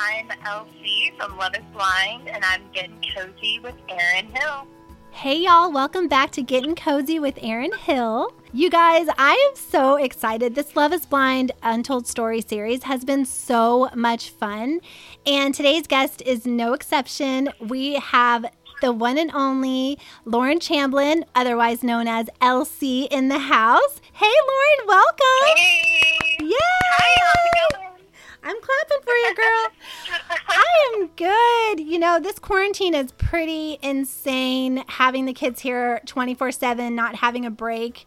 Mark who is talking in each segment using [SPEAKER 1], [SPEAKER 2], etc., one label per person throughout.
[SPEAKER 1] I'm LC from Love is Blind, and I'm getting cozy with Erin Hill.
[SPEAKER 2] Hey, y'all, welcome back to Getting Cozy with Erin Hill. You guys, I am so excited. This Love is Blind Untold Story series has been so much fun. And today's guest is no exception. We have the one and only Lauren Chamblin, otherwise known as LC, in the house. Hey, Lauren, welcome.
[SPEAKER 1] Hey!
[SPEAKER 2] Yay!
[SPEAKER 1] Hi, how's it going?
[SPEAKER 2] I'm clapping for you, girl. I am good. You know, this quarantine is pretty insane. Having the kids here 24 7, not having a break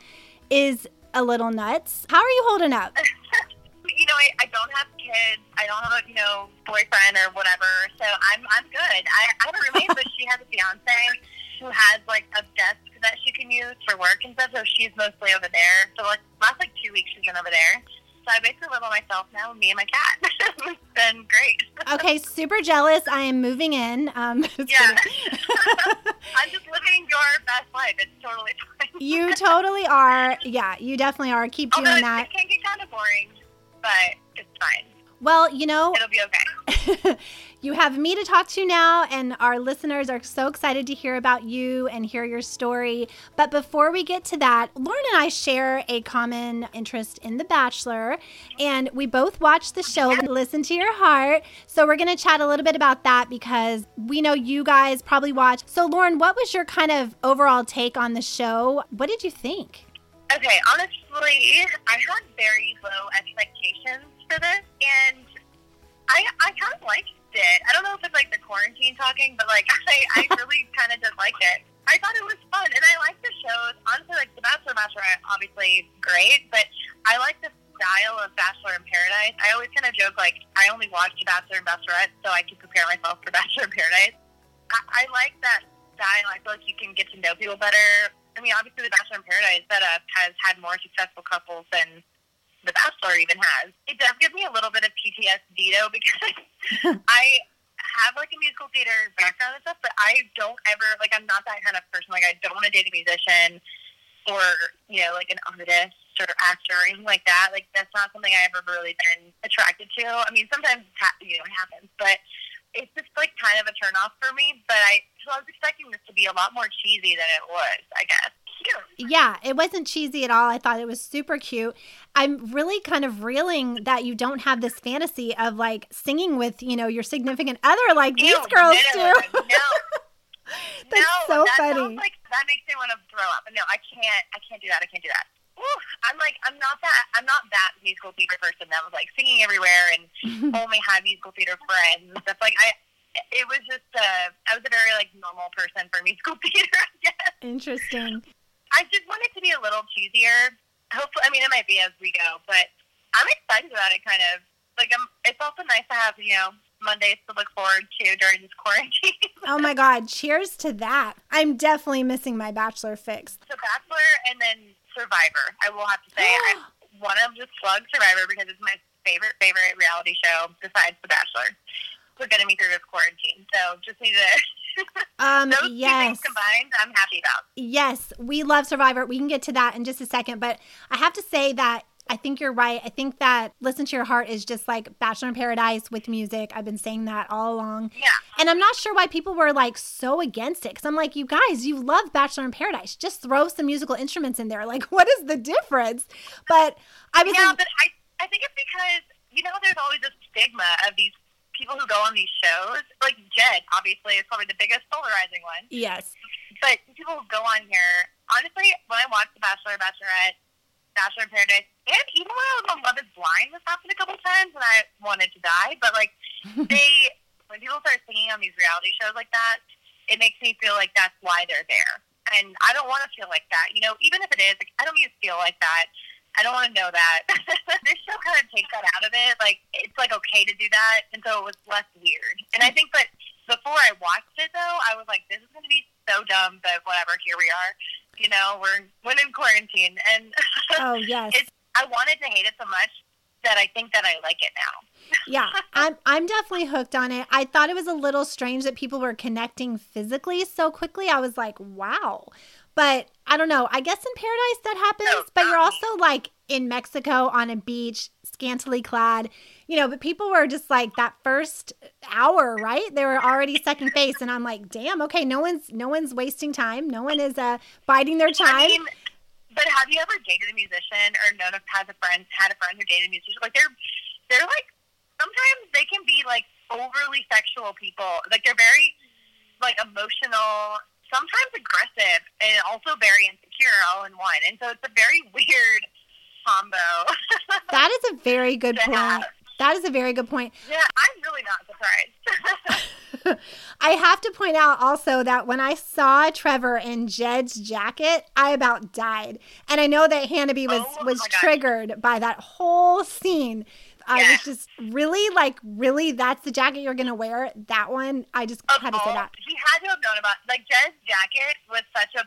[SPEAKER 2] is a little nuts. How are you holding up?
[SPEAKER 1] you know, I, I don't have kids. I don't have a, you know, boyfriend or whatever. So I'm I'm good. I, I have a roommate, but she has a fiance who has like a desk that she can use for work and stuff. So she's mostly over there. So like last like two weeks she's been over there. So I basically live on myself now, me and my cat. it's been great.
[SPEAKER 2] Okay, super jealous. I am moving in. Um,
[SPEAKER 1] Yeah. I'm just living your best life. It's totally fine.
[SPEAKER 2] you totally are. Yeah, you definitely are. Keep
[SPEAKER 1] Although
[SPEAKER 2] doing that.
[SPEAKER 1] it can get kind of boring, but it's fine.
[SPEAKER 2] Well, you know,
[SPEAKER 1] It'll be okay.
[SPEAKER 2] You have me to talk to now, and our listeners are so excited to hear about you and hear your story. But before we get to that, Lauren and I share a common interest in The Bachelor, and we both watch the show, Listen to Your Heart. So we're going to chat a little bit about that because we know you guys probably watch. So, Lauren, what was your kind of overall take on the show? What did you think?
[SPEAKER 1] Okay, honestly, I had very low expectations for this, and I I kind of liked it. I don't know if it's like the quarantine talking, but like I, I really kind of did like it. I thought it was fun, and I like the shows. Honestly, like The Bachelor, and Bachelorette, obviously great, but I like the style of Bachelor in Paradise. I always kind of joke like I only watch The Bachelor and Bachelorette so I can prepare myself for Bachelor in Paradise. I, I like that style. I feel like you can get to know people better. I mean, obviously, The Bachelor in Paradise setup uh, has had more successful couples than The Bachelor even has. It does give me a little bit of PTSD though because I have like a musical theater background and stuff, but I don't ever like I'm not that kind of person. Like I don't want to date a musician or you know like an artist or actor or anything like that. Like that's not something I ever really been attracted to. I mean, sometimes it's ha- you know it happens, but it's just like kind of a turn off for me. But I so I was expecting this to be a lot more cheesy than it was. I guess. Cute.
[SPEAKER 2] Yeah, it wasn't cheesy at all. I thought it was super cute. I'm really kind of reeling that you don't have this fantasy of like singing with, you know, your significant other like these girls
[SPEAKER 1] no,
[SPEAKER 2] do.
[SPEAKER 1] No,
[SPEAKER 2] That's
[SPEAKER 1] no,
[SPEAKER 2] so
[SPEAKER 1] that
[SPEAKER 2] funny.
[SPEAKER 1] Like that makes me want to throw up. No, I can't. I can't do that. I can't do that. Ooh, I'm like, I'm not that. I'm not that musical theater person that was like singing everywhere and only had musical theater friends and stuff. Like I, it was just. Uh, I was a very like normal person for musical theater. I guess.
[SPEAKER 2] Interesting.
[SPEAKER 1] I just want it to be a little cheesier. Hopefully, I mean, it might be as we go, but I'm excited about it. Kind of like I'm. It's also nice to have you know Mondays to look forward to during this quarantine.
[SPEAKER 2] Oh my God, cheers to that. I'm definitely missing my bachelor fix.
[SPEAKER 1] The Bachelor and then Survivor. I will have to say I want to just plug Survivor because it's my favorite favorite reality show besides The Bachelor. For getting me through this quarantine, so just need to.
[SPEAKER 2] Um,
[SPEAKER 1] Those two
[SPEAKER 2] yes.
[SPEAKER 1] things combined, I'm happy about.
[SPEAKER 2] Yes, we love Survivor. We can get to that in just a second, but I have to say that I think you're right. I think that Listen to Your Heart is just like Bachelor in Paradise with music. I've been saying that all along.
[SPEAKER 1] Yeah.
[SPEAKER 2] And I'm not sure why people were like so against it. Cause I'm like, you guys, you love Bachelor in Paradise. Just throw some musical instruments in there. Like, what is the difference? But I was
[SPEAKER 1] Yeah,
[SPEAKER 2] like,
[SPEAKER 1] but I I think it's because you know there's always a stigma of these people who go on these shows. Like Jed, obviously, is probably the biggest polarizing one.
[SPEAKER 2] yes.
[SPEAKER 1] But people who go on here, honestly, when I watched The Bachelor, Bachelorette, Bachelor in Paradise, and even when I was on Love is Blind, this happened a couple times, and I wanted to die. But like they, when people start singing on these reality shows like that, it makes me feel like that's why they're there. And I don't want to feel like that. You know, even if it is, like, I don't need to feel like that. I don't want to know that. this show kind of takes that out of it. Like it's like okay to do that, and so it was less weird. And I think, but before I watched it though, I was like, this is going to be so dumb, but whatever. Here we are. You know, we're we're in quarantine, and
[SPEAKER 2] Oh, yes.
[SPEAKER 1] it's. I wanted to hate it so much that I think that I like it now.
[SPEAKER 2] Yeah, I'm I'm definitely hooked on it. I thought it was a little strange that people were connecting physically so quickly. I was like, wow. But I don't know. I guess in paradise that happens, but you're
[SPEAKER 1] not
[SPEAKER 2] also like in Mexico on a beach, scantily clad, you know, but people were just like that first hour, right? They were already second face, and I'm like, damn, okay, no one's no one's wasting time, no one is uh biding their time. I mean,
[SPEAKER 1] but have you ever dated a musician or known of has a friend had a friend who dated a musician? Like they're they're like sometimes they can be like overly sexual people. Like they're very like emotional, sometimes aggressive, and also very insecure all in one. And so it's a very weird combo.
[SPEAKER 2] that is a very good point. Have. That is a very good point.
[SPEAKER 1] Yeah, I'm really not surprised.
[SPEAKER 2] I have to point out also that when I saw Trevor in Jed's jacket, I about died. And I know that Hannah B was oh, was triggered by that whole scene. I was just really like, really, that's the jacket you're gonna wear. That one, I just
[SPEAKER 1] of
[SPEAKER 2] had to say that.
[SPEAKER 1] He had to have known about like Jed's jacket was such a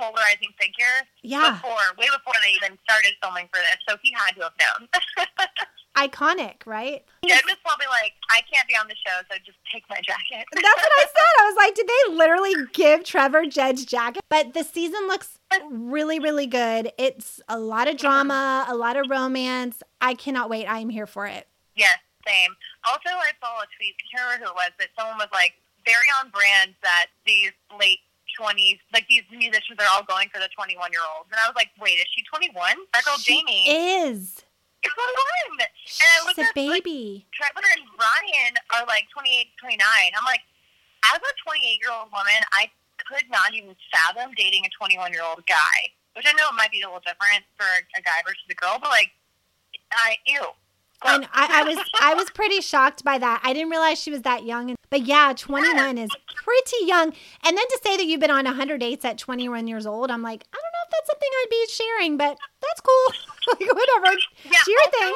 [SPEAKER 1] polarizing figure.
[SPEAKER 2] Yeah.
[SPEAKER 1] Before, way before they even started filming for this, so he had to have known.
[SPEAKER 2] iconic, right?
[SPEAKER 1] Jed was probably like, I can't be on the show, so just take my jacket.
[SPEAKER 2] That's what I said. I was like, did they literally give Trevor Jed's jacket? But the season looks really, really good. It's a lot of drama, a lot of romance. I cannot wait. I am here for it.
[SPEAKER 1] Yes, same. Also, I saw a tweet, I can't remember who it was, but someone was like, very on brand that these late 20s, like these musicians are all going for the 21 year olds. And I was like, wait, is she 21? That girl,
[SPEAKER 2] she
[SPEAKER 1] Jamie.
[SPEAKER 2] is.
[SPEAKER 1] It's one. And I
[SPEAKER 2] looked a baby.
[SPEAKER 1] Like, Trevor and Ryan are like 28, 29. I'm like, as a 28 year old woman, I could not even fathom dating a 21 year old guy. Which I know it might be a little different for a guy versus a girl, but like, I ew.
[SPEAKER 2] And I, I, was I was pretty shocked by that. I didn't realize she was that young. But yeah, 21 is pretty young. And then to say that you've been on 100 dates at 21 years old, I'm like, I don't that's something I'd be sharing, but that's cool. like whatever.
[SPEAKER 1] Yeah,
[SPEAKER 2] Do your thing.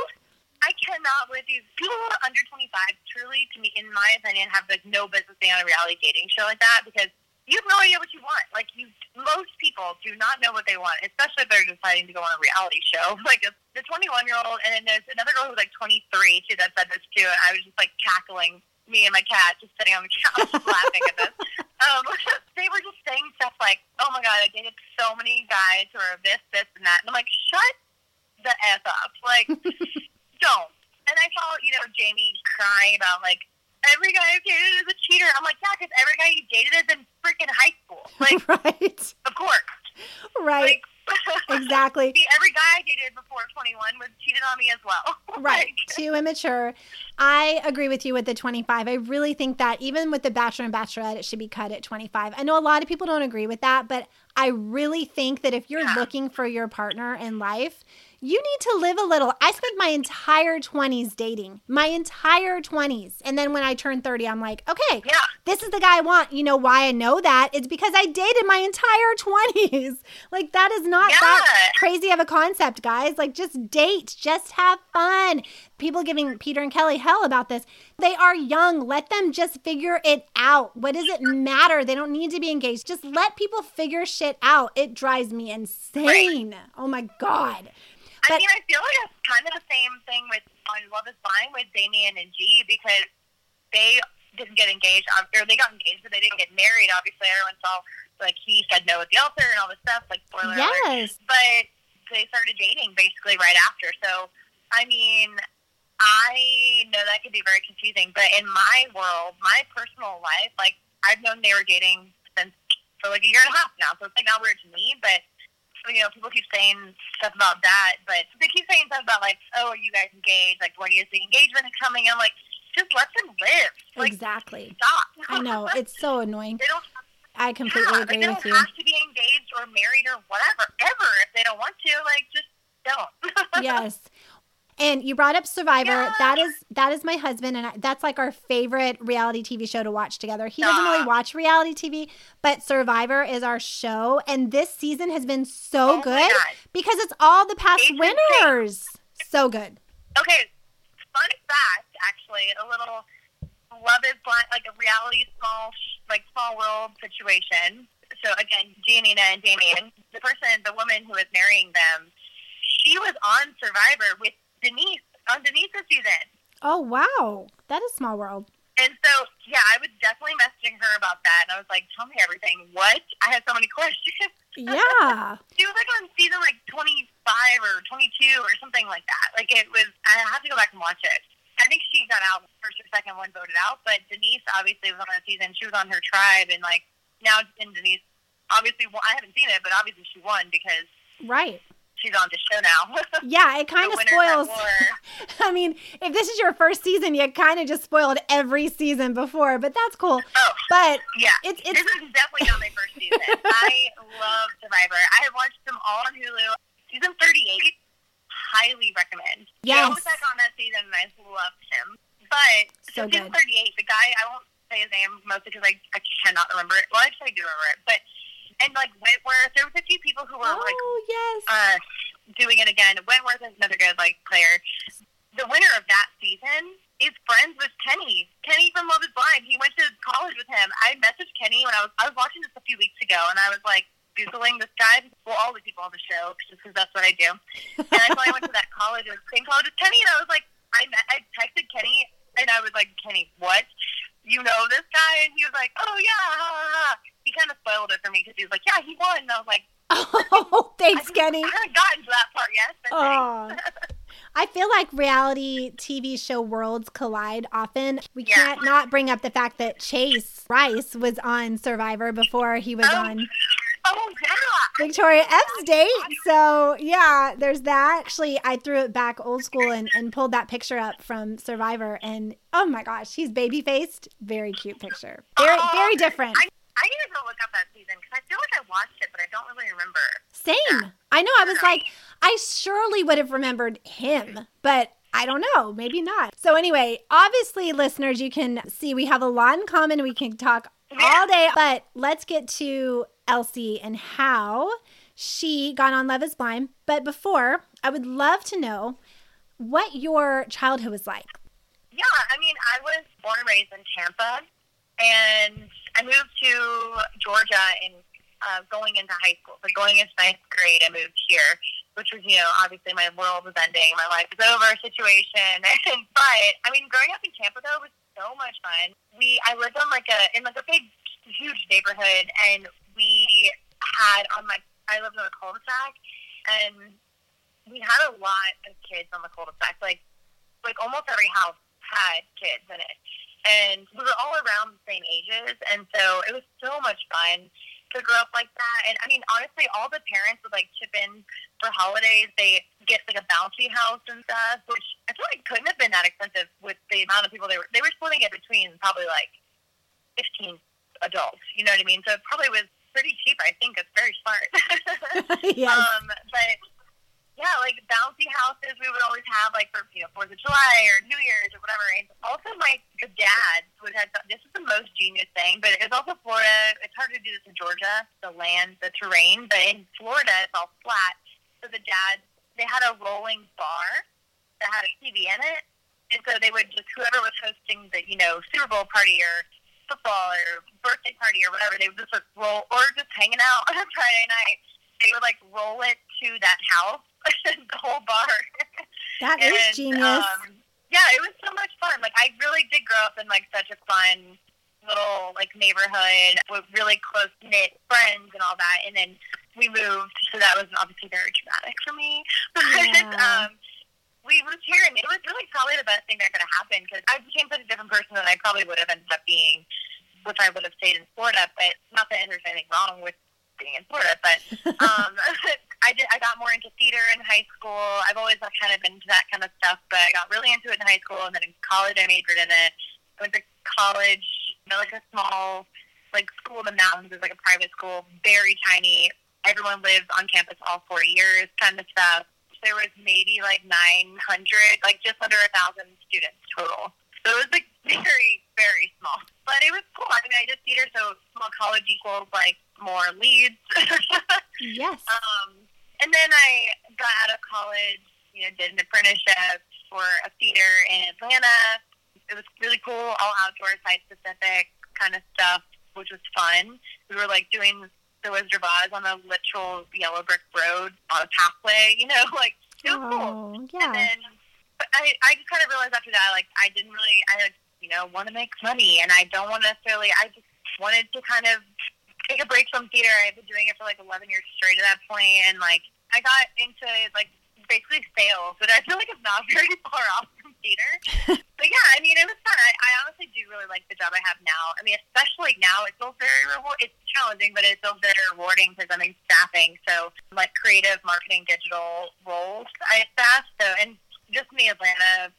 [SPEAKER 1] I cannot with these people who are under 25. Truly, to me, in my opinion, have like no business being on a reality dating show like that because you have no idea what you want. Like you, most people do not know what they want, especially if they're deciding to go on a reality show. Like the 21 year old, and then there's another girl who's like 23 too that said this too, and I was just like cackling. Me and my cat just sitting on the couch laughing at this. Um, they were just saying stuff like, "Oh my god, I dated so many guys who are this, this, and that," and I'm like, "Shut the f up!" Like, don't. And I saw, you know, Jamie crying about like every guy I've dated is a cheater. I'm like, yeah, because every guy you dated is in freaking high school. Like,
[SPEAKER 2] right.
[SPEAKER 1] Of course.
[SPEAKER 2] Right. Like, exactly.
[SPEAKER 1] See, every guy I dated before 21 was cheated on me as well.
[SPEAKER 2] right. like, Too immature. I agree with you with the 25. I really think that even with the Bachelor and Bachelorette, it should be cut at 25. I know a lot of people don't agree with that, but I really think that if you're yeah. looking for your partner in life, you need to live a little. I spent my entire 20s dating, my entire 20s. And then when I turned 30, I'm like, okay,
[SPEAKER 1] yeah.
[SPEAKER 2] this is the guy I want. You know why I know that? It's because I dated my entire 20s. Like, that is not yeah. that crazy of a concept, guys. Like, just date, just have fun. People giving Peter and Kelly hell about this. They are young. Let them just figure it out. What does it matter? They don't need to be engaged. Just let people figure shit out. It drives me insane. Oh my God.
[SPEAKER 1] I mean, I feel like it's kind of the same thing with on Love Is Blind with Damian and G because they didn't get engaged, or they got engaged, but they didn't get married. Obviously, everyone saw like he said no at the altar and all this stuff, like spoiler
[SPEAKER 2] yes.
[SPEAKER 1] alert. But they started dating basically right after. So, I mean, I know that could be very confusing, but in my world, my personal life, like I've known they were dating since for like a year and a half now. So it's like not weird to me, but you know, people keep saying stuff about that, but they keep saying stuff about like, oh, are you guys engaged? Like, when is the engagement coming? I'm like, just let them live. Like,
[SPEAKER 2] exactly.
[SPEAKER 1] Stop.
[SPEAKER 2] I know it's so annoying.
[SPEAKER 1] They don't.
[SPEAKER 2] I completely
[SPEAKER 1] yeah,
[SPEAKER 2] agree
[SPEAKER 1] like,
[SPEAKER 2] with
[SPEAKER 1] you.
[SPEAKER 2] They
[SPEAKER 1] don't have to be engaged or married or whatever ever if they don't want to. Like, just don't.
[SPEAKER 2] yes. And you brought up Survivor. Yeah. That is that is my husband, and I, that's like our favorite reality TV show to watch together. He doesn't really watch reality TV, but Survivor is our show, and this season has been so
[SPEAKER 1] oh
[SPEAKER 2] good because it's all the past winners. So good.
[SPEAKER 1] Okay, fun fact, actually, a little Love is Blind, like a reality small, like small world situation. So again, Giannina and Damian, the person, the woman who is marrying them, she was on Survivor with Denise on Denise's season.
[SPEAKER 2] Oh wow, that is small world.
[SPEAKER 1] And so, yeah, I was definitely messaging her about that, and I was like, "Tell me everything." What? I have so many questions.
[SPEAKER 2] Yeah.
[SPEAKER 1] she was like on season like twenty five or 22 or something like that. Like it was, I have to go back and watch it. I think she got out first or second one voted out, but Denise obviously was on that season. She was on her tribe, and like now, and Denise obviously won. I haven't seen it, but obviously she won because
[SPEAKER 2] right
[SPEAKER 1] she's on the show now.
[SPEAKER 2] yeah, it kind of spoils. I mean, if this is your first season, you kind of just spoiled every season before, but that's cool.
[SPEAKER 1] Oh,
[SPEAKER 2] But
[SPEAKER 1] yeah.
[SPEAKER 2] it's
[SPEAKER 1] This is definitely not my first season. I love Survivor. I have watched them all on Hulu. Season 38, highly recommend.
[SPEAKER 2] Yeah,
[SPEAKER 1] I was back on that season and I loved him. But
[SPEAKER 2] So
[SPEAKER 1] season. 38, the guy, I won't say his name mostly because I, I cannot remember it. Well, actually, I do remember it. But, and like Wentworth, there was a few people who were like
[SPEAKER 2] oh yes,
[SPEAKER 1] uh, doing it again. Wentworth is another good like player. The winner of that season is friends with Kenny. Kenny from Love Is Blind. He went to college with him. I messaged Kenny when I was I was watching this a few weeks ago, and I was like googling this guy. Well, all the people on the show, just because that's what I do. And I thought I went to that college, and same college as Kenny, and I was like, I met, I texted Kenny, and I was like, Kenny, what? You know this guy? And he was like, Oh yeah. Ha, ha, ha. Kind of spoiled it for me because he was like, Yeah, he won. And I was like.
[SPEAKER 2] oh thanks,
[SPEAKER 1] I
[SPEAKER 2] Kenny.
[SPEAKER 1] haven't gotten to that part yet.
[SPEAKER 2] Oh. I feel like reality TV show worlds collide often. We
[SPEAKER 1] Yeah.
[SPEAKER 2] can't not bring up the fact that Chase Rice was on Survivor before he was
[SPEAKER 1] Oh.
[SPEAKER 2] on
[SPEAKER 1] oh yeah.
[SPEAKER 2] Victoria F's date. So yeah, there's that. Actually, I threw it back old school and, and pulled that picture up from Survivor, and oh my gosh, he's baby faced. Very cute picture. Very
[SPEAKER 1] Oh,
[SPEAKER 2] very different.
[SPEAKER 1] I, I need to go look up that season because I feel like I watched it, but I don't really remember.
[SPEAKER 2] Same. I know. I was like, I surely would have remembered him, but I don't know. Maybe not. So, anyway, obviously, listeners, you can see we have a lot in common. We can talk all day, but let's get to LC and how she got on Love is Blind. But before, I would love to know what your childhood was like.
[SPEAKER 1] Yeah, I mean, I was born and raised in Tampa, and I moved to Georgia in uh, going into high school. So going into ninth grade, I moved here, which was, you know, obviously my world was ending, my life was over situation. But I mean, growing up in Tampa though was so much fun. We I lived on like a in like a big, huge neighborhood, and we had on my I lived in a cul-de-sac, and we had a lot of kids on the cul-de-sac. Like like almost every house had kids in it. And we were all around the same ages and so it was so much fun to grow up like that. And I mean honestly all the parents would like chip in for holidays. They get like a bouncy house and stuff, which I feel like couldn't have been that expensive with the amount of people they were they were splitting it between probably like fifteen adults. You know what I mean? So it probably was pretty cheap, I think. It's very smart.
[SPEAKER 2] yes.
[SPEAKER 1] Um, but yeah, like bouncy houses we would always have like for you know Fourth of July or New Year's or whatever. And also my dad would have this is the most genius thing, but it's also Florida. It's hard to do this in Georgia, the land, the terrain, but in Florida it's all flat. So the dad they had a rolling bar that had a TV in it, and so they would just whoever was hosting the you know Super Bowl party or football or birthday party or whatever, they would just like roll or just hanging out on a Friday night. They would like roll it to that house, the whole bar.
[SPEAKER 2] that is
[SPEAKER 1] And,
[SPEAKER 2] genius.
[SPEAKER 1] Um, yeah, it was so much fun. Like I really did grow up in like such a fun little like neighborhood with really close knit friends and all that. And then we moved, so that was obviously very traumatic for me. But
[SPEAKER 2] Yeah.
[SPEAKER 1] um, we moved here, and it was really probably the best thing that could have happened because I became such a different person than I probably would have ended up being if I would have stayed in Florida. But not that there's anything wrong with being in Florida, but um, I did. I got more into theater in high school. I've always like, kind of been into that kind of stuff, but I got really into it in high school, and then in college I majored in it. I went to college, you know, like a small like school in the mountains. Was like a private school, very tiny. Everyone lived on campus all four years, kind of stuff. There was maybe like 900, like just under a thousand students total. So it was like very, very small. But it was cool. I mean, I did theater, so small college equals like more leads.
[SPEAKER 2] yes.
[SPEAKER 1] Um, and then I got out of college, you know, did an apprenticeship for a theater in Atlanta. It was really cool, all outdoor, site specific kind of stuff, which was fun. We were like doing the Wizard of Oz on a literal yellow brick road on a pathway, you know, like it was cool.
[SPEAKER 2] Oh,
[SPEAKER 1] And
[SPEAKER 2] yeah.
[SPEAKER 1] then but I, I just kind of realized after that, like, I didn't really, I, you know, want to make money, and I don't want to necessarily, I just wanted to kind of take a break from theater. I've been doing it for like 11 years straight at that point, and like, I got into like basically sales, but I feel like it's not very far off from theater. but yeah, I mean, it was fun. I, I honestly do really like the job I have now. I mean, especially now, it feels very reward. It's challenging, but it feels very rewarding because I'm in staffing. So like creative, marketing, digital roles, I staff. So and just in the Atlanta,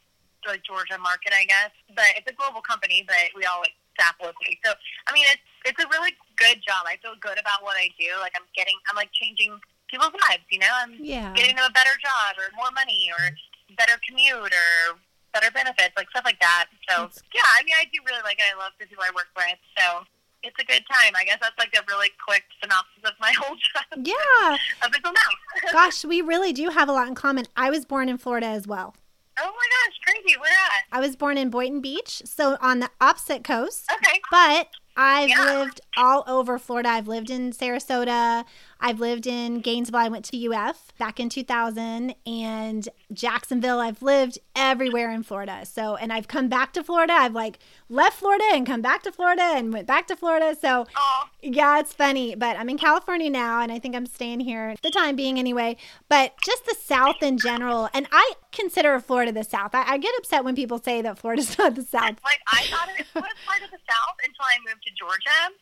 [SPEAKER 1] like Georgia market, I guess. But it's a global company, but we all like staff locally. So I mean, it's it's a really good job. I feel good about what I do. Like I'm getting, I'm like changing people's lives. You know, I'm
[SPEAKER 2] Yeah.
[SPEAKER 1] getting them a better job or more money or better commute or better benefits, like stuff like that. So yeah, I mean, I do really like it. I love the people I work with. So it's a good time. I guess that's like a really quick synopsis of my whole job
[SPEAKER 2] Yeah.
[SPEAKER 1] up until now.
[SPEAKER 2] Gosh, we really do have a lot in common. I was born in Florida as well.
[SPEAKER 1] oh my gosh, crazy! Where at?
[SPEAKER 2] I was born in Boynton Beach, so on the opposite coast.
[SPEAKER 1] Okay.
[SPEAKER 2] But I've
[SPEAKER 1] Yeah.
[SPEAKER 2] lived all over Florida. I've lived in Sarasota. I've lived in Gainesville. I went to UF back in 2000 and Jacksonville. I've lived everywhere in Florida. So, and I've come back to Florida. I've like left Florida and come back to Florida and went back to Florida. So,
[SPEAKER 1] Oh,
[SPEAKER 2] yeah, it's funny, but I'm in California now and I think I'm staying here the time being anyway. But just the South in general, and I consider Florida the South. I, I get upset when people say that Florida's not the South.
[SPEAKER 1] like I thought it was part of the South until I moved to Georgia,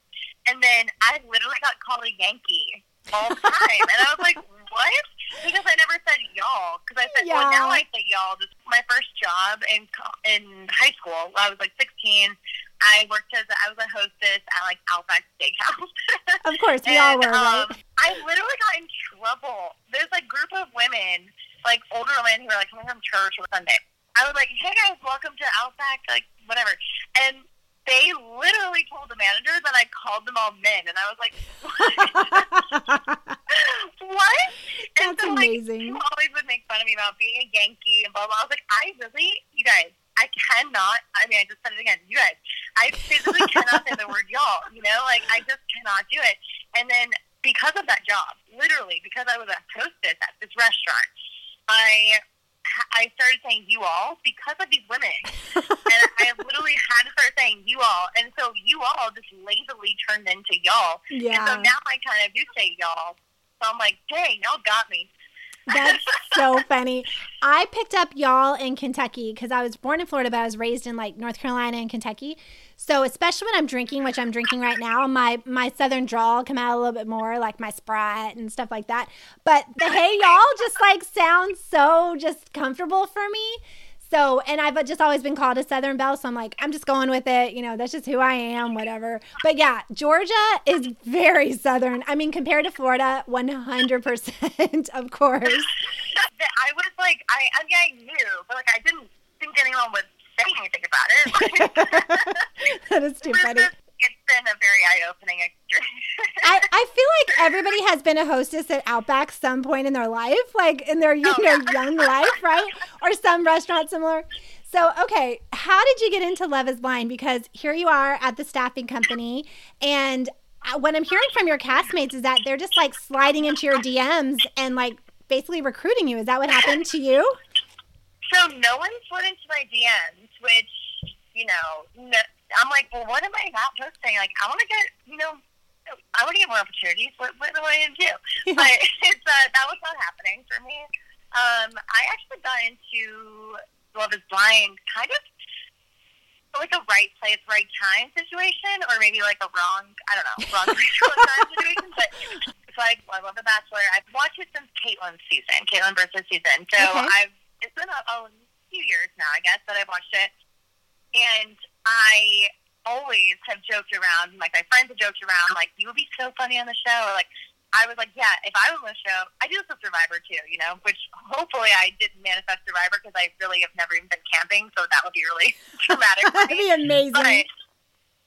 [SPEAKER 1] and then I literally got called a Yankee all the time, and I was like, "What?" Because I never said y'all. Because I said,
[SPEAKER 2] Yeah.
[SPEAKER 1] "Well, now I say y'all." This was my first job in in high school. I was like 16. I worked as a, I was a hostess at like Outback Steakhouse.
[SPEAKER 2] Of course, we all
[SPEAKER 1] And,
[SPEAKER 2] were, right?
[SPEAKER 1] um, I literally got in trouble. There's like group of women, like older women who were like coming from church on Sunday. I was like, "Hey guys, welcome to Outback," like whatever, and they literally told the manager that I called them all men, and I was like, "What? what?" And
[SPEAKER 2] That's
[SPEAKER 1] so, like,
[SPEAKER 2] amazing.
[SPEAKER 1] people always would make fun of me about being a Yankee and blah blah. I was like, I really, you guys, I cannot. I mean, I just said it again. You guys, I physically cannot say the word y'all. You know, like I just cannot do it. And then because of that job, literally because I was a hostess at this restaurant, I I started saying you all because of these women, and I literally had to start saying you all, and so you all just lazily turned into y'all. Yeah. And so now I kind of do say y'all. So I'm like, dang, y'all got me.
[SPEAKER 2] that's so funny. I picked up y'all in Kentucky because I was born in Florida, but I was raised in like North Carolina and Kentucky. So especially when I'm drinking, which I'm drinking right now, my my southern drawl will come out a little bit more, like my Sprite and stuff like that. But the hey y'all just like sounds so just comfortable for me. So, and I've just always been called a Southern Belle, so I'm like, I'm just going with it. You know, that's just who I am, whatever. But yeah, Georgia is very Southern. I mean, compared to Florida, 100%, of course.
[SPEAKER 1] I was like, I, I mean, I knew, but like, I didn't think anyone would say anything about it.
[SPEAKER 2] that is too funny.
[SPEAKER 1] it's been a very eye-opening experience.
[SPEAKER 2] I, I feel like everybody has been a hostess at Outback some point in their life, like in their you
[SPEAKER 1] Oh,
[SPEAKER 2] know
[SPEAKER 1] yeah.
[SPEAKER 2] young life, right? Or some restaurant similar. So, okay, how did you get into Love Is Blind? Because here you are at the staffing company, and uh, what I'm hearing from your castmates is that they're just like sliding into your DMs and like basically recruiting you. Is that what happened to you?
[SPEAKER 1] So no one slid into my DMs, which you know, no, I'm like, well, what am I not posting? Like, I want to get, you know, I want to get more opportunities. What, what do I need to do? But it's uh, that was not happening for me. Um, I actually got into Love Is Blind kind of like a right place, right time situation, or maybe like a wrong, I don't know, wrong place, wrong time situation. But so I, I love The Bachelor. I've watched it since Kaitlyn's season, Kaitlyn Bristowe's season. So
[SPEAKER 2] Okay.
[SPEAKER 1] I've it's been a, a few years now, I guess, that I've watched it, and I always have joked around. Like my friends have joked around, like you would be so funny on the show, or like. I was like, yeah, if I was on the show, I do this with Survivor too, you know, which hopefully I didn't manifest Survivor because I really have never even been camping, so that would be really traumatic
[SPEAKER 2] That'd be amazing.
[SPEAKER 1] But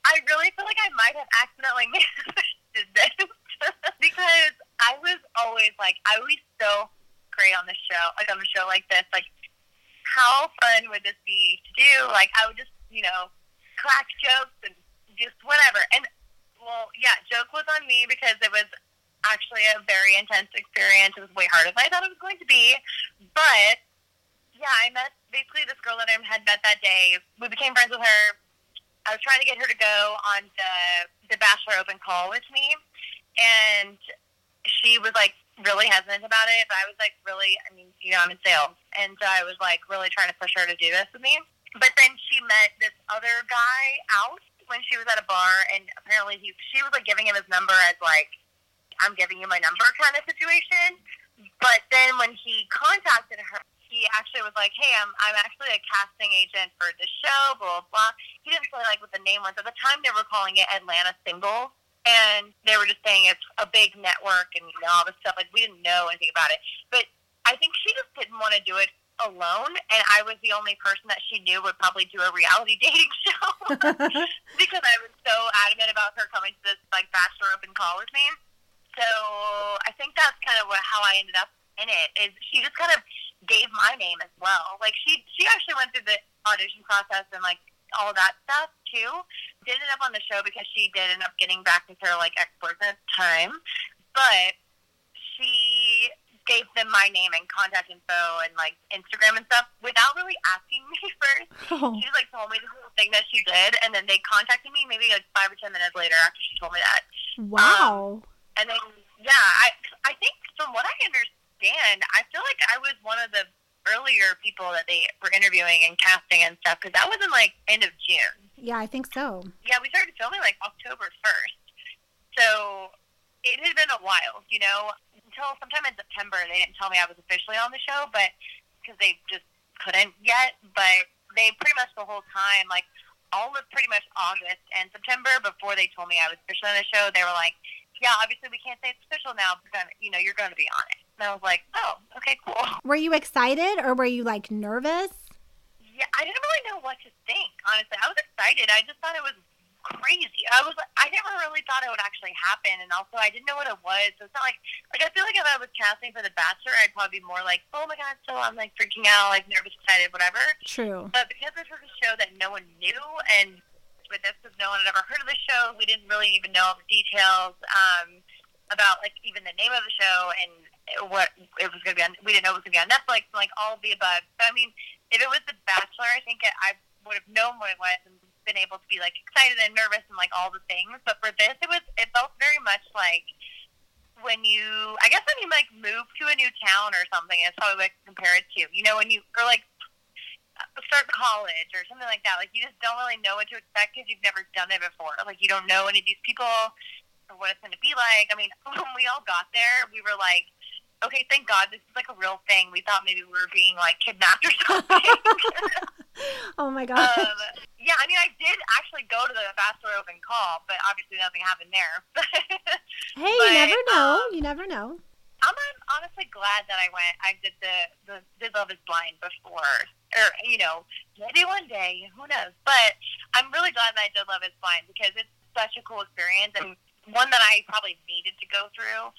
[SPEAKER 1] I really feel like I might have accidentally manifested this because I was always like, I would be so great on the show, like on a show like this. Like, how fun would this be to do? Like, I would just, you know, crack jokes and just whatever. And, well, yeah, joke was on me because it was actually a very intense experience. It was way harder than I thought it was going to be. But, yeah, I met basically this girl that I had met that day. We became friends with her. I was trying to get her to go on the the Bachelor Open call with me, and she was like, really hesitant about it, but I was like really, I mean, you know, I'm in sales, and so I was like really trying to push her to do this with me. But then she met this other guy out when she was at a bar, and apparently he, she was like giving him his number as like, I'm giving you my number kind of situation. But then when he contacted her, he actually was like, "Hey, I'm I'm actually a casting agent for the show." Blah blah. blah. He didn't say like what the name was at the time. They were calling it Atlanta Single, and they were just saying it's a big network and you know all this stuff. Like we didn't know anything about it, but I think she just didn't want to do it alone, and I was the only person that she knew would probably do a reality dating show because I was so adamant about her coming to this like bachelor open call with me. So I think that's kind of what, how I ended up in it. Is she just kind of gave my name as well. Like she she actually went through the audition process and like all that stuff too. Did end up on the show because she did end up getting back with her like ex boyfriend at the time. But she gave them my name and contact info and like Instagram and stuff without really asking me first.
[SPEAKER 2] Oh.
[SPEAKER 1] She like told me this little thing that she did and then they contacted me maybe like five or ten minutes later after she told me that.
[SPEAKER 2] Wow.
[SPEAKER 1] Um, and then yeah, I I think from what I understand, I feel like I was one of the earlier people that they were interviewing and casting and stuff because that was in like end of June.
[SPEAKER 2] yeah, I think so.
[SPEAKER 1] Yeah, we started filming like October first, so it had been a while, you know. Until sometime in September, they didn't tell me I was officially on the show, but because they just couldn't yet. But they pretty much the whole time, like all of pretty much August and September, before they told me I was officially on the show, they were like, "Yeah, obviously we can't say it's official now, but then, you know, you're going to be on it." And I was like, "Oh, okay, cool."
[SPEAKER 2] Were you excited or were you like nervous?
[SPEAKER 1] Yeah, I didn't really know what to think. Honestly, I was excited. I just thought it was crazy. I was I never really thought it would actually happen, and also I didn't know what it was. So it's not like, like I feel like if I was casting for The Bachelor, I'd probably be more like, oh my god, so I'm like freaking out, like nervous, excited, whatever.
[SPEAKER 2] True.
[SPEAKER 1] But because this was a show that no one knew, and with this, because no one had ever heard of the show, we didn't really even know all the details um, about like even the name of the show and what it was going to be on. We didn't know it was going to be on Netflix, like all the above. So I mean, if it was The Bachelor, I think I would have known what it was and been able to be like excited and nervous and like all the things. But for this, it was it felt very much like when you, I guess when you like move to a new town or something. It's probably I compare it to. You know, when you or like start college or something like that. Like you just don't really know what to expect because you've never done it before. Like you don't know any of these people or what it's going to be like. I mean, when we all got there, we were like, okay, thank God this is like a real thing. We thought maybe we were being like kidnapped or something.
[SPEAKER 2] oh my god.
[SPEAKER 1] um, yeah, I mean, I did actually go to the Bachelor Open call, but obviously nothing happened there.
[SPEAKER 2] hey, you never know.
[SPEAKER 1] um,
[SPEAKER 2] you never know.
[SPEAKER 1] I'm hon- honestly glad that I went. I did the the did Love Is Blind before, or you know, maybe one day, who knows? But I'm really glad that I did Love Is Blind because it's such a cool experience and one that I probably needed to go through.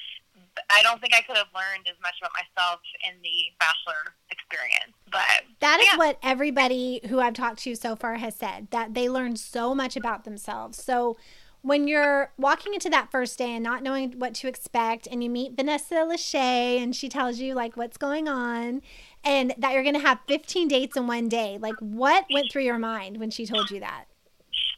[SPEAKER 1] I don't think I could have learned as much about myself in the Bachelor experience, but
[SPEAKER 2] That is
[SPEAKER 1] yeah.
[SPEAKER 2] what everybody who I've talked to so far has said that they learned so much about themselves. So when you're walking into that first day and not knowing what to expect, and you meet Vanessa Lachey and she tells you like what's going on, and that you're going to have 15 dates in one day, like what went through your mind when she told you that?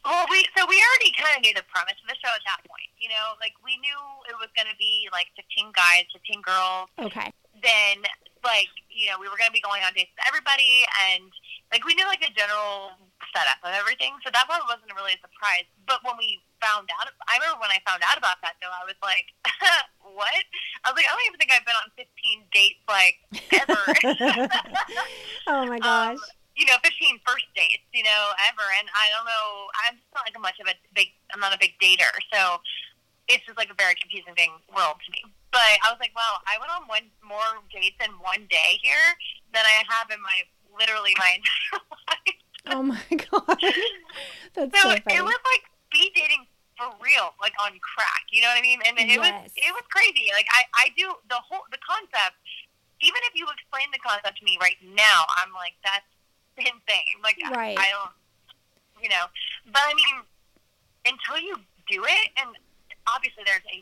[SPEAKER 1] Well, we so we already kind of knew the premise of the show at that point. You know, like we knew it was going to be like 15 guys, 15 girls.
[SPEAKER 2] Okay.
[SPEAKER 1] Then, like you know, we were going to be going on dates with everybody, and like we knew like the general setup of everything. So that one wasn't really a surprise. But when we found out, I remember when I found out about that though, I was like, what? I was like, I don't even think I've been on 15 dates like ever.
[SPEAKER 2] oh my gosh.
[SPEAKER 1] Um, you know, 15 first dates, you know, ever. And I don't know, I'm just not like much of a big, I'm not a big dater. So it's just like a very confusing thing world to me. But I was like, wow, I went on one more dates in one day here than I have in my, literally my entire life.
[SPEAKER 2] Oh my gosh. That's
[SPEAKER 1] So
[SPEAKER 2] so
[SPEAKER 1] it was like speed dating for real, like on crack. You know what I mean? And it was, it was crazy. Like I, I do the whole, the concept, even if you explain the concept to me right now, I'm like, that's insane. Like, I- I, don't, you know, but I mean, until you do it, and obviously there's a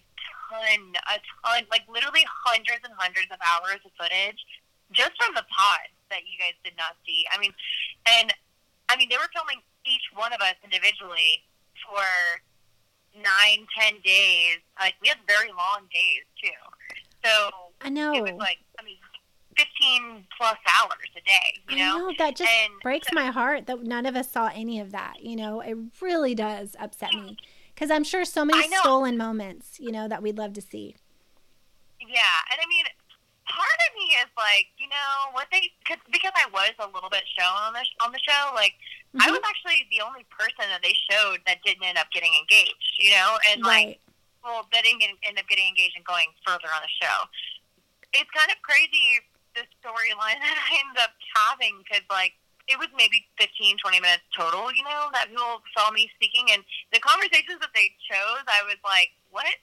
[SPEAKER 1] ton, a ton, like literally hundreds and hundreds of hours of footage just from the pod that you guys did not see. I mean, and I mean, they were filming each one of us individually for nine, ten days. Like we had very long days too. So
[SPEAKER 2] I know.
[SPEAKER 1] It was like, I mean, 15 plus hours a day, you know?
[SPEAKER 2] I know that just
[SPEAKER 1] And
[SPEAKER 2] breaks
[SPEAKER 1] so-
[SPEAKER 2] my heart that none of us saw any of that. You know, it really does upset me because I'm sure so many stolen moments, you know, that we'd love to see.
[SPEAKER 1] Yeah, and I mean, part of me is like, you know, what they cause, because I was a little bit shown on the on the show. Like, I
[SPEAKER 2] Mhm.
[SPEAKER 1] was actually the only person that they showed that didn't end up getting engaged. You know, and like, well, that didn't end up getting engaged and going further on the show. It's kind of crazy the storyline that I ended up having because like. It was maybe 15, 20 minutes total, you know, that people saw me speaking. And the conversations that they chose, I was like, what?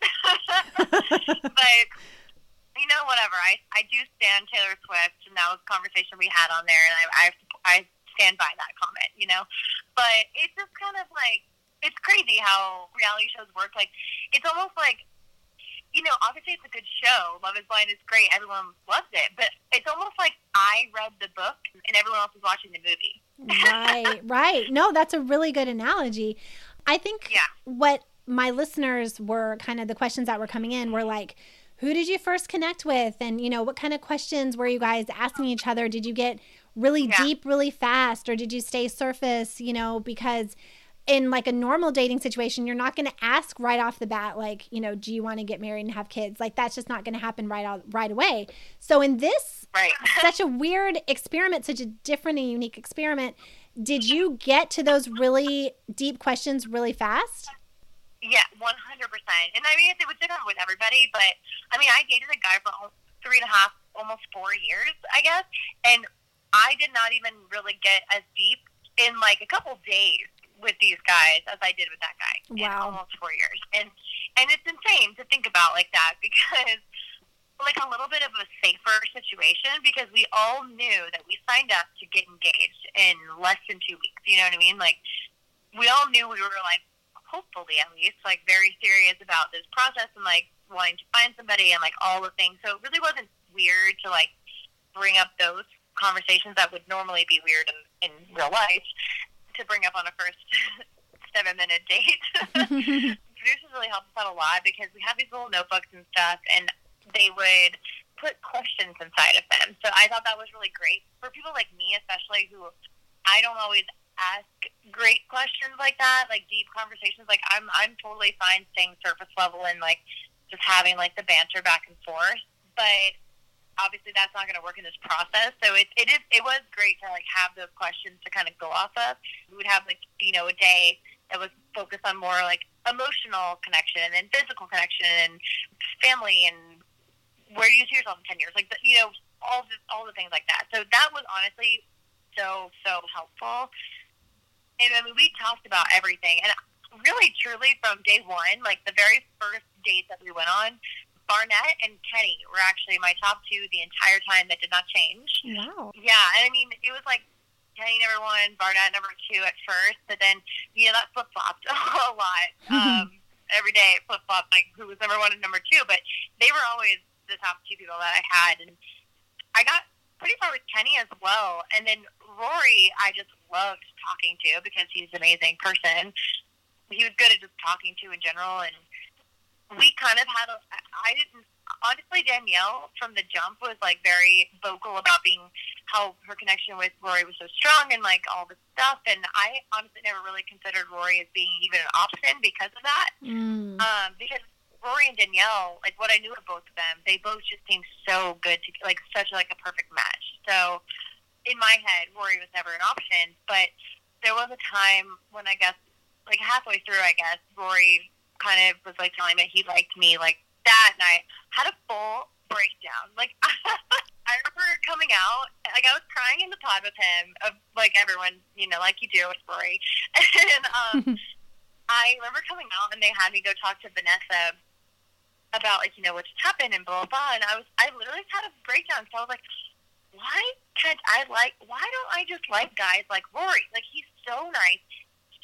[SPEAKER 1] but you know, whatever. I I do stand Taylor Swift, and that was a conversation we had on there, and I I, I stand by that comment. You know, but it's just kind of like it's crazy how reality shows work. Like it's almost like. You know, obviously it's a good show. Love is Blind is great. Everyone loves it. But it's almost like I read the book and everyone else is watching the movie.
[SPEAKER 2] right, right. No, that's a really good analogy. I think
[SPEAKER 1] Yeah.
[SPEAKER 2] what my listeners were kind of the questions that were coming in were like, who did you first connect with? And, you know, what kind of questions were you guys asking each other? Did you get really
[SPEAKER 1] Yeah.
[SPEAKER 2] deep really fast or did you stay surface? You know, because in like a normal dating situation, you're not going to ask right off the bat, like, you know, do you want to get married and have kids? Like, that's just not going to happen right out, right away. So in this
[SPEAKER 1] Right.
[SPEAKER 2] such a weird experiment, such a different and unique experiment. Did you get to those really deep questions really fast?
[SPEAKER 1] Yeah, one hundred percent. And I mean, it was different with everybody, but I mean, I dated a guy for three and a half, almost four years, I guess, and I did not even really get as deep in like a couple days with these guys as I did with that guy in
[SPEAKER 2] Wow.
[SPEAKER 1] almost four years. And and it's insane to think about like that because like a little bit of a safer situation because we all knew that we signed up to get engaged in less than two weeks. You know what I mean? Like we all knew we were like hopefully at least like very serious about this process and like wanting to find somebody and like all the things. So it really wasn't weird to like bring up those conversations that would normally be weird in, in real life to bring up on a first seven minute date. Producers really helped us out a lot because we have these little notebooks and stuff and they would put questions inside of them. So I thought that was really great for people like me, especially who I don't always ask great questions like that, like deep conversations. Like I'm, I'm totally fine staying surface level and like just having like the banter back and forth. But obviously that's not going to work in this process. So it, it is, it was great to like have those questions to kind of go off of. We would have like, you know, a day that was focused on more like emotional connection and physical connection and family and where you see yourself in 10 years? Like, the, you know, all the, all the things like that. So that was honestly so, so helpful. And I mean, we talked about everything. And really, truly, from day one, like the very first date that we went on, Barnett and Kenny were actually my top two the entire time that did not change.
[SPEAKER 2] Wow.
[SPEAKER 1] Yeah, and I mean, it was like Kenny number one, Barnett number two at first, but then you know that flip flopped a lot. Um, every day it flip flopped like who was number one and number two, but they were always the top two people that I had, and I got pretty far with Kenny as well, and then Rory I just loved talking to because he's an amazing person. He was good at just talking to in general, and we kind of had a. I didn't honestly Danielle from the jump was like very vocal about being how her connection with Rory was so strong and like all this stuff, and I honestly never really considered Rory as being even an option because of that.
[SPEAKER 2] Mm.
[SPEAKER 1] Um, because Rory and Danielle, like what I knew of both of them, they both just seemed so good to like such like a perfect match. So in my head, Rory was never an option, but there was a time when I guess like halfway through, I guess Rory kind of was like telling me he liked me like that, I had a full breakdown. Like I remember coming out, like I was crying in the pod with him, of like everyone, you know, like you do with Rory, and um. I remember coming out and they had me go talk to Vanessa about like you know what just happened and blah blah blah and I was I literally had a breakdown so I was like why can't I like why don't I just like guys like Rory like he's so nice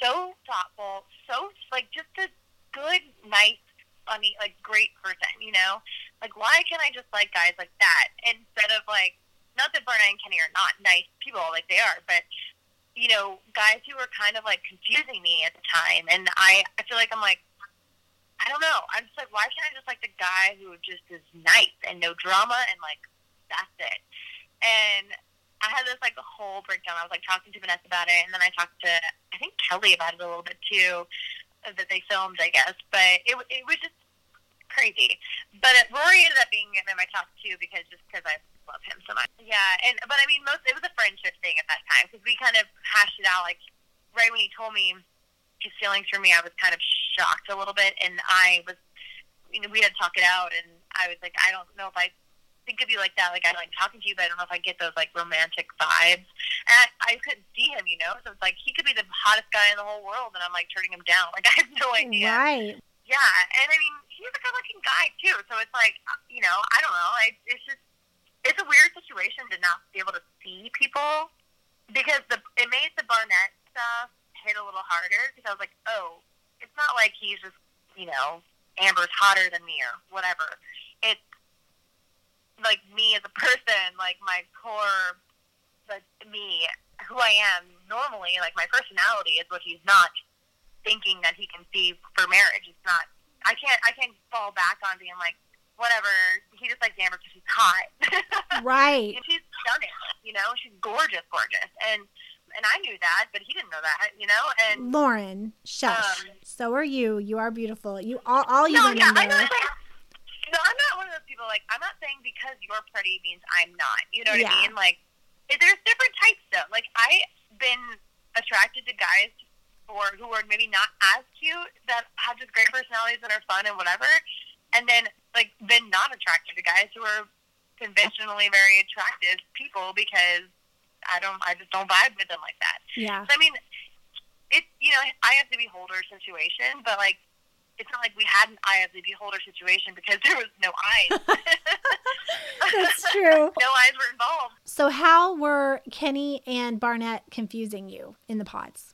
[SPEAKER 1] so thoughtful so like just a good nice funny like great person you know like why can't I just like guys like that instead of like not that Barnett and Kenny are not nice people like they are but you know, guys who were kind of like confusing me at the time. And I, I feel like I'm like, I don't know. I'm just like, why can't I just like the guy who just is nice and no drama and like that's it? And I had this like whole breakdown. I was like talking to Vanessa about it, and then I talked to I think Kelly about it a little bit too, that they filmed, I guess. But it it was just crazy. But Rory ended up being in my top two because just because I love him so much. Yeah, and but I mean, most it was a friendship thing at that time because we kind of hashed it out. Like right when he told me his feelings for me, I was kind of shocked a little bit, and I was, you know, we had to talk it out, and I was like, I don't know if I think of you like that. Like I like talking to you, but I don't know if I get those like romantic vibes. And I, I couldn't see him, you know. So it's like he could be the hottest guy in the whole world, and I'm like turning him down. Like I have no idea.
[SPEAKER 2] Right.
[SPEAKER 1] Yeah, and I mean he's a good-looking guy too. So it's like, uh, you know, I don't know. I, it's just it's a weird situation to not be able to see people because the it made the Barnett stuff hit a little harder because I was like, oh, it's not like he's just you know Amber's hotter than me or whatever. It's like me as a person, like my core, like me, who I am normally, like my personality is what he's not thinking that he can see for marriage. It's not. I can't. I can't fall back on being like, whatever. He just likes Amber because she's hot.
[SPEAKER 2] right.
[SPEAKER 1] and she's stunning. You know, she's gorgeous, gorgeous, and and I knew that, but he didn't know that. You know, and
[SPEAKER 2] Lauren, shush. Um, so are you. You are beautiful. You all, all you
[SPEAKER 1] no. Yeah, know. No, I'm not one of those people. Like, I'm not saying because you're pretty means I'm not. You know what
[SPEAKER 2] Yeah.
[SPEAKER 1] I mean? Like, there's different types though. Like, I've been attracted to guys or who are maybe not as cute that have just great personalities and are fun and whatever, and then like been not attracted to guys who are conventionally very attractive people because I don't, I just don't vibe with them like that.
[SPEAKER 2] Yeah.
[SPEAKER 1] So, I mean, it's you know, I have the beholder situation, but like, it's not like we had an eye of the beholder situation because there was no eyes.
[SPEAKER 2] That's true.
[SPEAKER 1] no eyes were involved.
[SPEAKER 2] So how were Kenny and Barnett confusing you in the pods?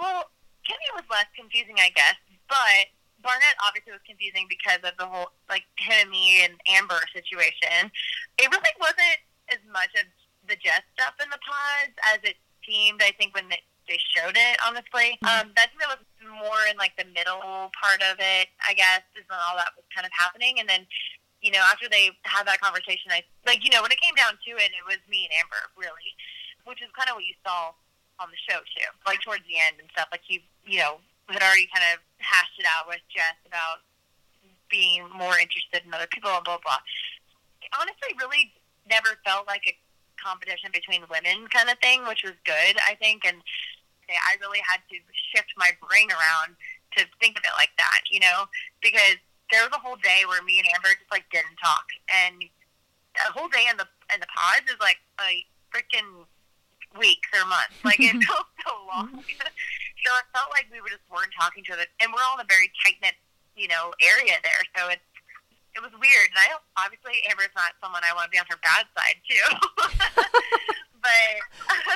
[SPEAKER 1] Um, well, Kenny was less confusing, I guess, but Barnett obviously was confusing because of the whole like him and me and Amber situation. It really wasn't as much of the Jess stuff in the pods as it seemed. I think when they, they showed it, honestly, um, that that was more in like the middle part of it. I guess is when all that was kind of happening, and then. You know, after they had that conversation, I like you know when it came down to it, it was me and Amber really, which is kind of what you saw on the show too. Like towards the end and stuff, like you you know had already kind of hashed it out with Jess about being more interested in other people and blah blah. Honestly, really never felt like a competition between women kind of thing, which was good, I think. And I really had to shift my brain around to think of it like that, you know, because there was a whole day where me and Amber just like didn't talk, and a whole day in the in the pods is like a freaking weeks or months. Like it felt so long. so it felt like we were just weren't talking to each other, and we're all in a very tight knit, you know, area there. So it's it was weird. And I obviously Amber's not someone I want to be on her bad side too. but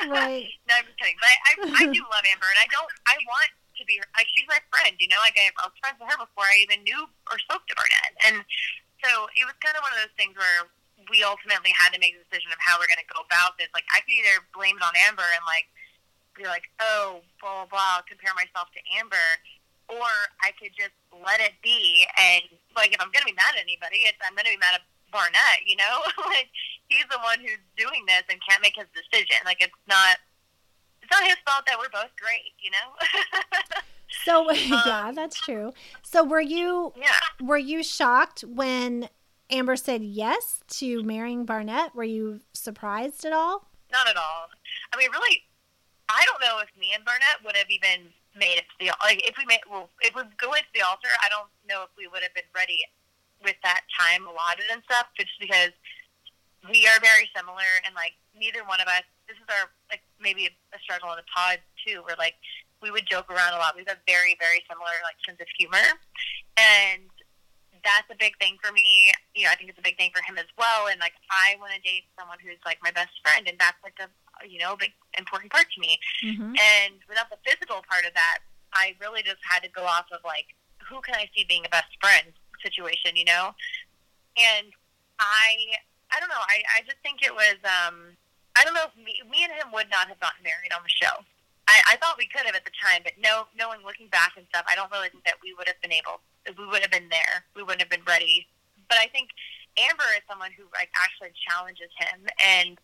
[SPEAKER 2] Right.
[SPEAKER 1] no, I'm just kidding. But I, I I do love Amber, and I don't. I want to be. her I, she's my friend. You know, like I, I was friends with her before I even knew or spoke to Barnett, and so it was kind of one of those things where we ultimately had to make a decision of how we're going to go about this. Like I could either blame it on Amber and like be like, oh, blah blah blah, compare myself to Amber, or I could just let it be. And like, if I'm going to be mad at anybody, it's I'm going to be mad at Barnett. You know, like he's the one who's doing this and can't make his decision. Like it's not. It's not his fault that we're both great, you know.
[SPEAKER 2] So um, yeah, that's true. So were you
[SPEAKER 1] yeah.
[SPEAKER 2] were you shocked when Amber said yes to marrying Barnett? Were you surprised at all?
[SPEAKER 1] Not at all. I mean, really, I don't know if me and Barnett would have even made it to the like if we made well if we go into the altar. I don't know if we would have been ready with that time allotted and stuff, just because we are very similar and like neither one of us. This is our like maybe a, struggle in the pod too, where like we would joke around a lot. We have very very similar like sense of humor, and that's a big thing for me. You know, I think it's a big thing for him as well. And like, I want to date someone who's like my best friend, and that's like a you know a big important part to me.
[SPEAKER 2] Mm-hmm.
[SPEAKER 1] And without the physical part of that, I really just had to go off of like, who can I see being a best friend situation, you know? And I, I don't know. I, I just think it was, um, I don't know if me, me and him would not have gotten married on the show. I, I thought we could have at the time, but no, knowing looking back and stuff, I don't really think that we would have been able. We would have been there. We wouldn't have been ready. But I think Amber is someone who like actually challenges him and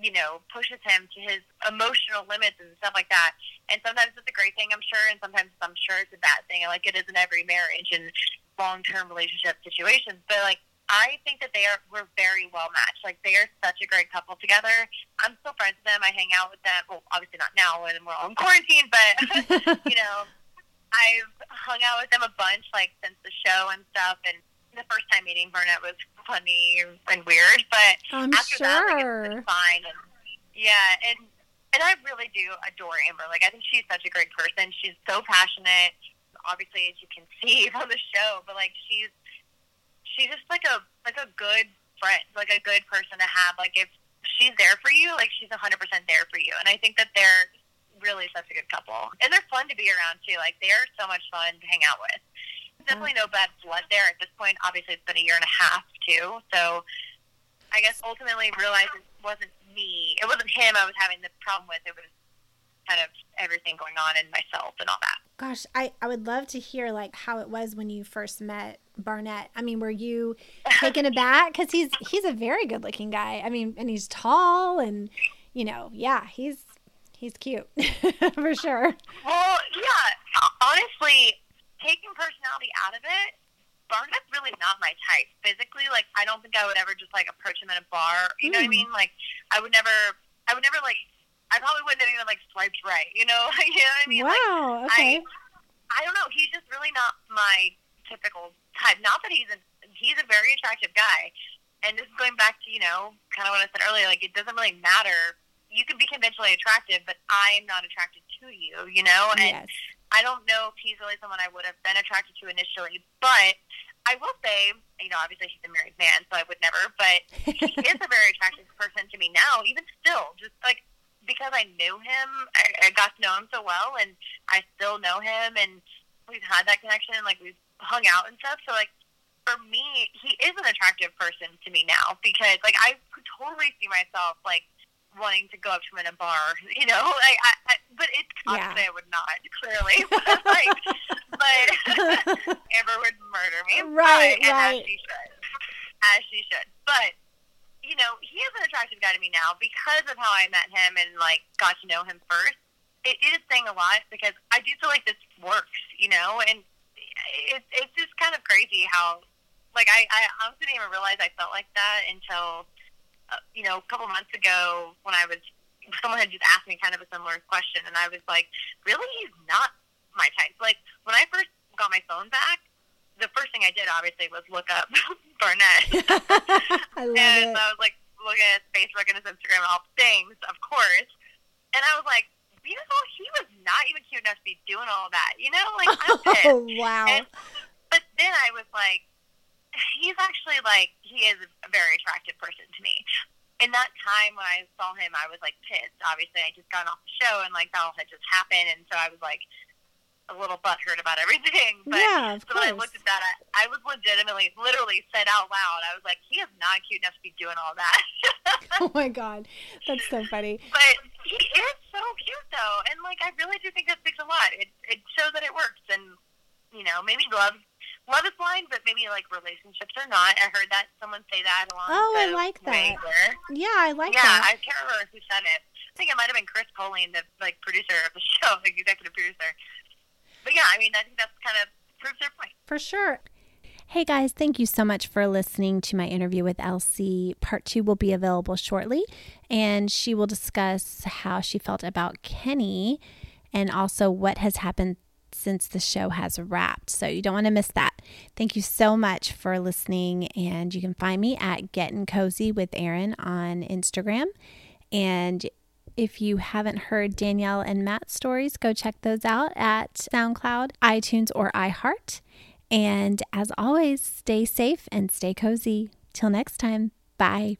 [SPEAKER 1] you know pushes him to his emotional limits and stuff like that. And sometimes it's a great thing, I'm sure, and sometimes I'm sure it's a bad thing. Like it is in every marriage and long term relationship situations. But like I think that they are we're very well matched. Like they are such a great couple together. I'm still friends with them. I hang out with them. Well, obviously not now when we're all in quarantine, but you know, I've hung out with them a bunch like since the show and stuff. And the first time meeting Barnett was funny and weird, but
[SPEAKER 2] I'm
[SPEAKER 1] after that, like,
[SPEAKER 2] sure.
[SPEAKER 1] it's, it's fine. And yeah, and and I really do adore Amber. Like I think she's such a great person. She's so passionate. Obviously, as you can see from the show, but like she's she's just like a like a good friend, like a good person to have. Like if she's there for you, like she's a hundred percent there for you. And I think that they're really such a good couple, and they're fun to be around too. Like they're so much fun to hang out with. Definitely no bad blood there at this point. Obviously, it's been a year and a half too. So I guess ultimately realized it wasn't me. It wasn't him I was having the problem with. It was kind of everything going on in myself and all that.
[SPEAKER 2] Gosh, I, I would love to hear like how it was when you first met Barnett. I mean, were you taken aback? Because he's he's a very good looking guy. I mean, and he's tall and you know, yeah, he's he's cute for sure.
[SPEAKER 1] Well, yeah. Honestly, taking personality out of it, Barnett's really not my type. Physically, like I don't think I would ever just like approach him in a bar. You know what I
[SPEAKER 2] Hmm.
[SPEAKER 1] mean? Like I would never. I would never like. I probably wouldn't have even like swiped right. You know? you know what I mean? Like,
[SPEAKER 2] wow. Okay.
[SPEAKER 1] I don't know. He's just really not my typical type. Not that he's a he's a very attractive guy. And this is going back to you know kind of what I said earlier. Like it doesn't really matter. You can be conventionally attractive, but I'm not attracted to you. You know, and
[SPEAKER 2] yes.
[SPEAKER 1] I don't know if he's really someone I would have been attracted to initially, but I will say, you know, obviously he's a married man, so I would never, but he is a very attractive person to me now, even still, just like because I knew him, I, I got to know him so well, and I still know him, and we've had that connection, and like we've hung out and stuff. So like for me, he is an attractive person to me now because like I could totally see myself like wanting to go up to him in a bar, you know, like I, I but it's
[SPEAKER 2] Yeah.
[SPEAKER 1] obviously I would not clearly, but like, but Amber would murder me,
[SPEAKER 2] Right,
[SPEAKER 1] but, and
[SPEAKER 2] right.
[SPEAKER 1] as she should, as she should. But you know, he is an attractive guy to me now because of how I met him and like got to know him first. It, it is saying a lot because I do feel like this works, you know, and it, it's just kind of crazy how, like, I, I honestly didn't even realize I felt like that until, uh, you know, a couple months ago when I was, someone had just asked me kind of a similar question, and I was like, really, he's not my type. Like, when I first got my phone back, the first thing I did obviously was look up Barnett.
[SPEAKER 2] I love
[SPEAKER 1] and
[SPEAKER 2] it.
[SPEAKER 1] I was like looking at his Facebook and his Instagram and all things, of course. And I was like, you know, he was not even cute enough to be doing all that. You know, like I'm pissed.
[SPEAKER 2] Oh wow.
[SPEAKER 1] And, but then I was like, he's actually like he is a very attractive person to me. In that time when I saw him, I was like pissed. Obviously, I just got off the show and like that all had just happened, and so I was like a little butthurt about everything. But
[SPEAKER 2] yeah, of
[SPEAKER 1] so when I looked at that, I, I was legitimately, literally said out loud, I was like, he is not cute enough to be doing all that.
[SPEAKER 2] Oh my god, that's so funny.
[SPEAKER 1] but he is so cute, though. And, like, I really do think that speaks a lot. It, it shows that it works. And, you know, maybe love love is blind, but maybe, like, relationships are not. I heard that someone say that along
[SPEAKER 2] Oh, I like that. Yeah, I like
[SPEAKER 1] yeah,
[SPEAKER 2] that.
[SPEAKER 1] Yeah, I can't remember who said it. I think it might have been Chris Coelen, the, like, producer of the show, the executive producer. But, yeah, I mean, I think that's kind of proves their point.
[SPEAKER 2] For sure. Hey guys, thank you so much for listening to my interview with LC. Part two will be available shortly, and she will discuss how she felt about Kenny and also what has happened since the show has wrapped. So you don't want to miss that. Thank you so much for listening, and you can find me at Getting Cozy with Aaron on Instagram. And if you haven't heard Danielle and Matt's stories, go check those out at SoundCloud, iTunes, or iHeart. And as always, stay safe and stay cozy. Till next time, bye.